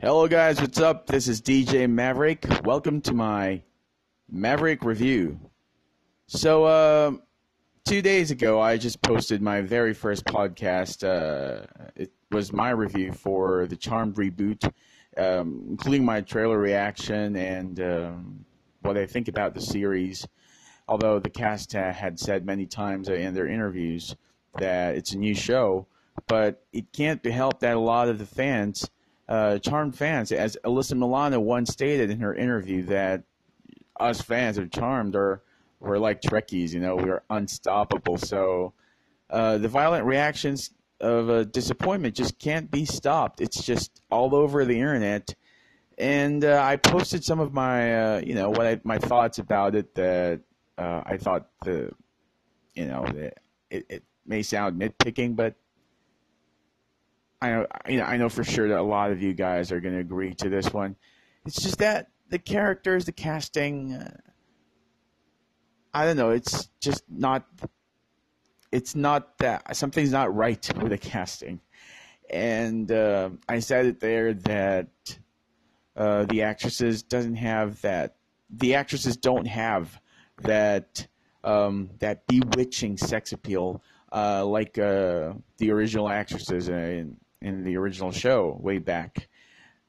Hello, guys. What's up? This is DJ Maverick. Welcome to my Maverick review. So, uh, two days ago, I just posted my very first podcast. Uh, it was my review for the Charmed reboot, um, including my trailer reaction and um, what I think about the series. Although the cast had said many times in their interviews that it's a new show, but it can't be helped that a lot of the fans uh, Charmed fans, as Alyssa Milano once stated in her interview, that us fans of Charmed are we're like Trekkies, you know, we're unstoppable. So uh, the violent reactions of uh, disappointment just can't be stopped. It's just all over the internet. And uh, I posted some of my, uh, you know, what I, my thoughts about it. That uh, I thought the, you know, that it, it may sound nitpicking, but I know, you know, I know for sure that a lot of you guys are going to agree to this one. It's just that the characters, the casting, uh, I don't know. It's just not. It's not that something's not right with the casting, and uh, I said it there that uh, the actresses doesn't have that. The actresses don't have that um, that bewitching sex appeal uh, like uh, the original actresses in in the original show way back.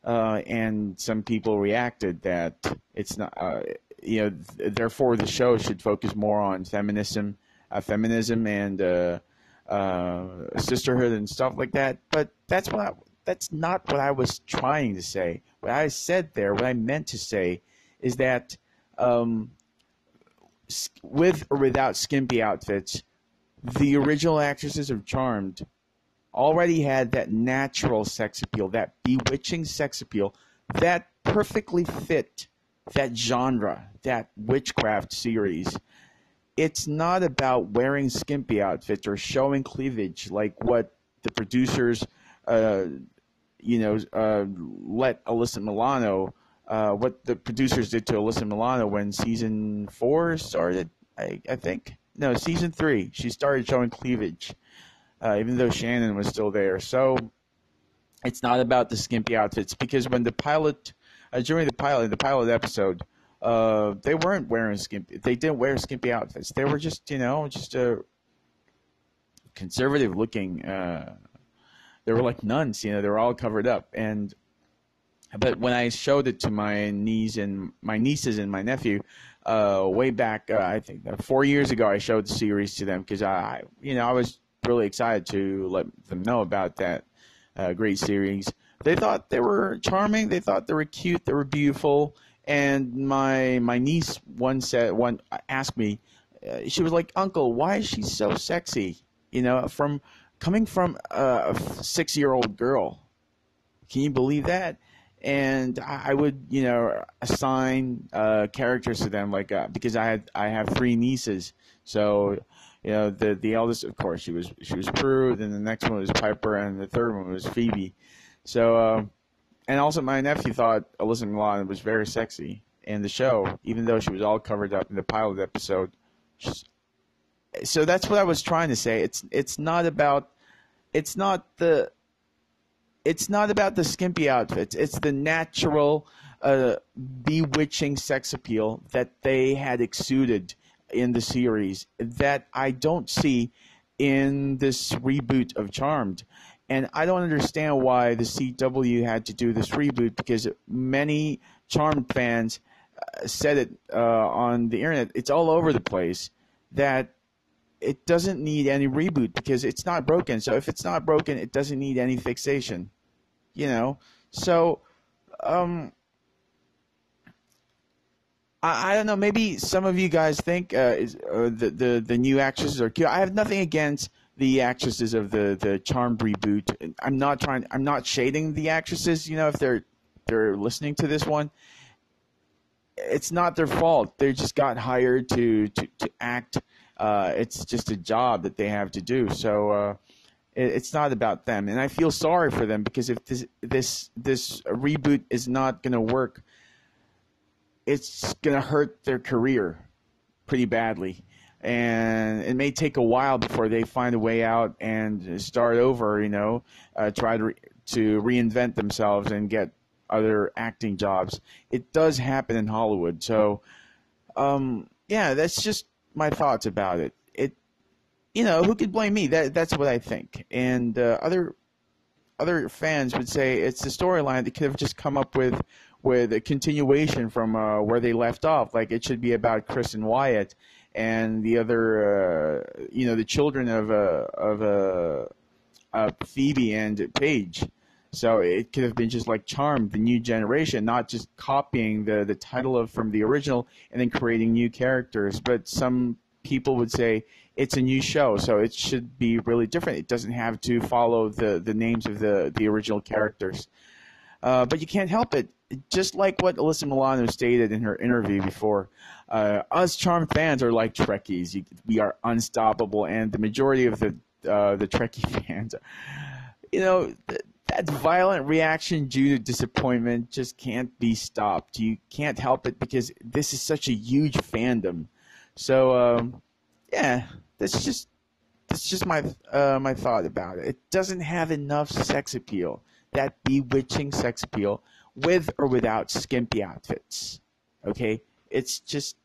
Uh, and some people reacted that it's not, uh, you know, th- therefore the show should focus more on feminism, uh, feminism and uh, uh, sisterhood and stuff like that. But that's what I, that's not what I was trying to say. What I said there, what I meant to say, is that um, with or without skimpy outfits, the original actresses of Charmed already had that natural sex appeal, that bewitching sex appeal that perfectly fit that genre, that witchcraft series. It's not about wearing skimpy outfits or showing cleavage like what the producers, uh, you know, uh, let Alyssa Milano, uh, what the producers did to Alyssa Milano when season four started, I, I think. No, season three. She started showing cleavage uh, even though Shannen was still there. So it's not about the skimpy outfits because when the pilot, uh, during the pilot, the pilot episode, uh, they weren't wearing skimpy. They didn't wear skimpy outfits. They were just, you know, just a conservative looking. Uh, they were like nuns, you know. They were all covered up, and but when I showed it to my niece and my nieces and my nephew, uh, way back, uh, I think uh, four years ago, I showed the series to them because I, you know, I was really excited to let them know about that uh, great series. They thought they were charming. They thought they were cute. They were beautiful. And my my niece one said one asked me, uh, she was like, "Uncle, why is she so sexy?" You know, from coming from a six year old girl. Can you believe that? And I would, you know, assign uh, characters to them, like uh, because I had I have three nieces, so you know, the the eldest, of course, she was she was Prue. Then the next one was Piper, and the third one was Phoebe. So, uh, and also my nephew thought Alyssa Milano was very sexy in the show, even though she was all covered up in the pilot episode. So that's what I was trying to say. It's it's not about it's not the it's not about the skimpy outfits. It's the natural, uh, bewitching sex appeal that they had exuded in the series that I don't see in this reboot of Charmed. And I don't understand why the CW had to do this reboot because many Charmed fans uh, said it uh, on the internet. It's all over the place that it doesn't need any reboot because it's not broken. So if it's not broken, it doesn't need any fixation. You know? So, um, I, I don't know. Maybe some of you guys think uh, is, uh, the, the the new actresses are cute. I have nothing against the actresses of the the Charmed reboot. I'm not trying. I'm not shading the actresses. You know, if they're they're listening to this one, it's not their fault. They just got hired to to, to act. Uh, it's just a job that they have to do. So uh, it, it's not about them, and I feel sorry for them because if this this this reboot is not going to work it's going to hurt their career pretty badly. And it may take a while before they find a way out and start over, you know, uh, try to, re- to reinvent themselves and get other acting jobs. It does happen in Hollywood. So, um, yeah, that's just my thoughts about it. It, you know, who could blame me? That that's what I think. And uh, other other fans would say it's the storyline that could have just come up with with a continuation from uh, where they left off. Like it should be about Chris and Wyatt and the other, uh, you know, the children of uh, of uh, Phoebe and Paige. So it could have been just like Charmed, the new generation, not just copying the the title of from the original and then creating new characters. But some people would say it's a new show, so it should be really different. It doesn't have to follow the the names of the the original characters. Uh, but you can't help it. Just like what Alyssa Milano stated in her interview before, uh, us Charm fans are like Trekkies. You, we are unstoppable, and the majority of the uh, the Trekkie fans, you know, th- that violent reaction due to disappointment just can't be stopped. You can't help it because this is such a huge fandom. So, um, yeah, that's just that's just my uh, my thought about it. It doesn't have enough sex appeal that bewitching sex appeal with or without skimpy outfits. Okay? It's just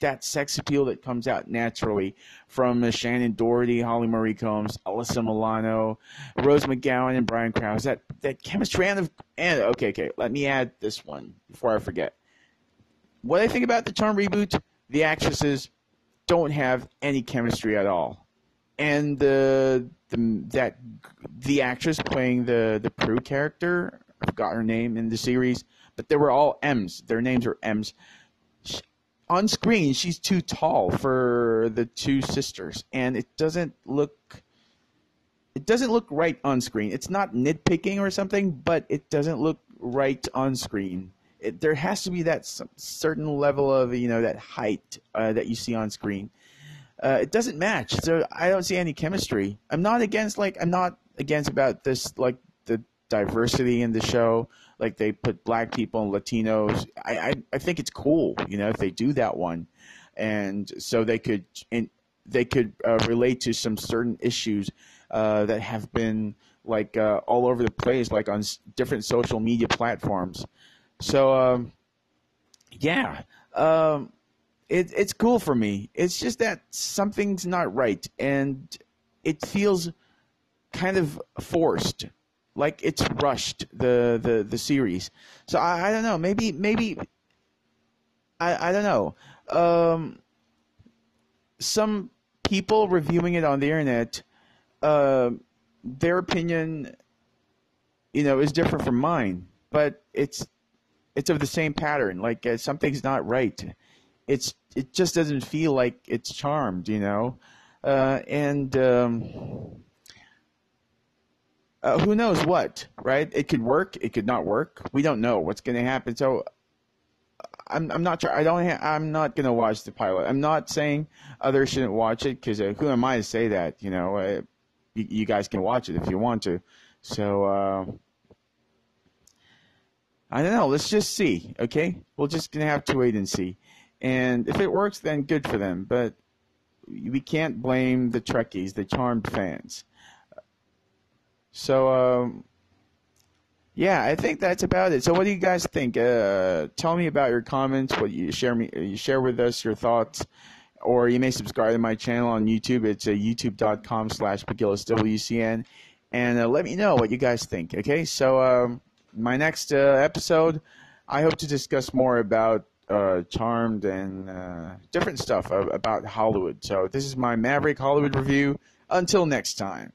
that sex appeal that comes out naturally from uh, Shannen Doherty, Holly Marie Combs, Alyssa Milano, Rose McGowan, and Brian Krause. That that chemistry and, and okay, okay. Let me add this one before I forget. What I think about the Charm reboot, the actresses don't have any chemistry at all, and the the that the actress playing the the Prue character, I forgot her name in the series, but they were all M's. Their names are M's. She, on screen, she's too tall for the two sisters, and it doesn't look. It doesn't look right on screen. It's not nitpicking or something, but it doesn't look right on screen. It, there has to be that certain level of you know that height uh, that you see on screen uh, it doesn't match. So I don't see any chemistry. I'm not against like I'm not against about this like the diversity in the show. Like they put black people and Latinos. I I, I think it's cool. You know if they do that one, and so they could and they could uh, relate to some certain issues uh, that have been like uh, all over the place, like on different social media platforms. So um, yeah. Um, it, it's cool for me. It's just that something's not right, and it feels kind of forced, like it's rushed the the the series. So I, I don't know. Maybe maybe I I don't know. Um, some people reviewing it on the internet, uh, their opinion, you know, is different from mine, but it's it's of the same pattern. Like uh, something's not right it's it just doesn't feel like it's charmed, you know, uh, and um, uh, who knows what, right? It could work, it could not work. We don't know what's going to happen. So I'm I'm not sure. I don't. Ha- I'm not going to watch the pilot. I'm not saying others shouldn't watch it because uh, who am I to say that? You know, uh, you, you, guys can watch it if you want to. So. Uh, I don't know. Let's just see. Okay, we're just gonna have to wait and see. And if it works, then good for them. But we can't blame the Trekkies, the Charmed fans. So, um, yeah, I think that's about it. So, what do you guys think? Uh, tell me about your comments. What you share me, you share with us your thoughts, or you may subscribe to my channel on YouTube. It's uh, youtube.com/slash WCN, and uh, let me know what you guys think. Okay, so um, my next uh, episode, I hope to discuss more about uh, Charmed and uh, different stuff about Hollywood. So this is my Maverick Hollywood review. Until next time.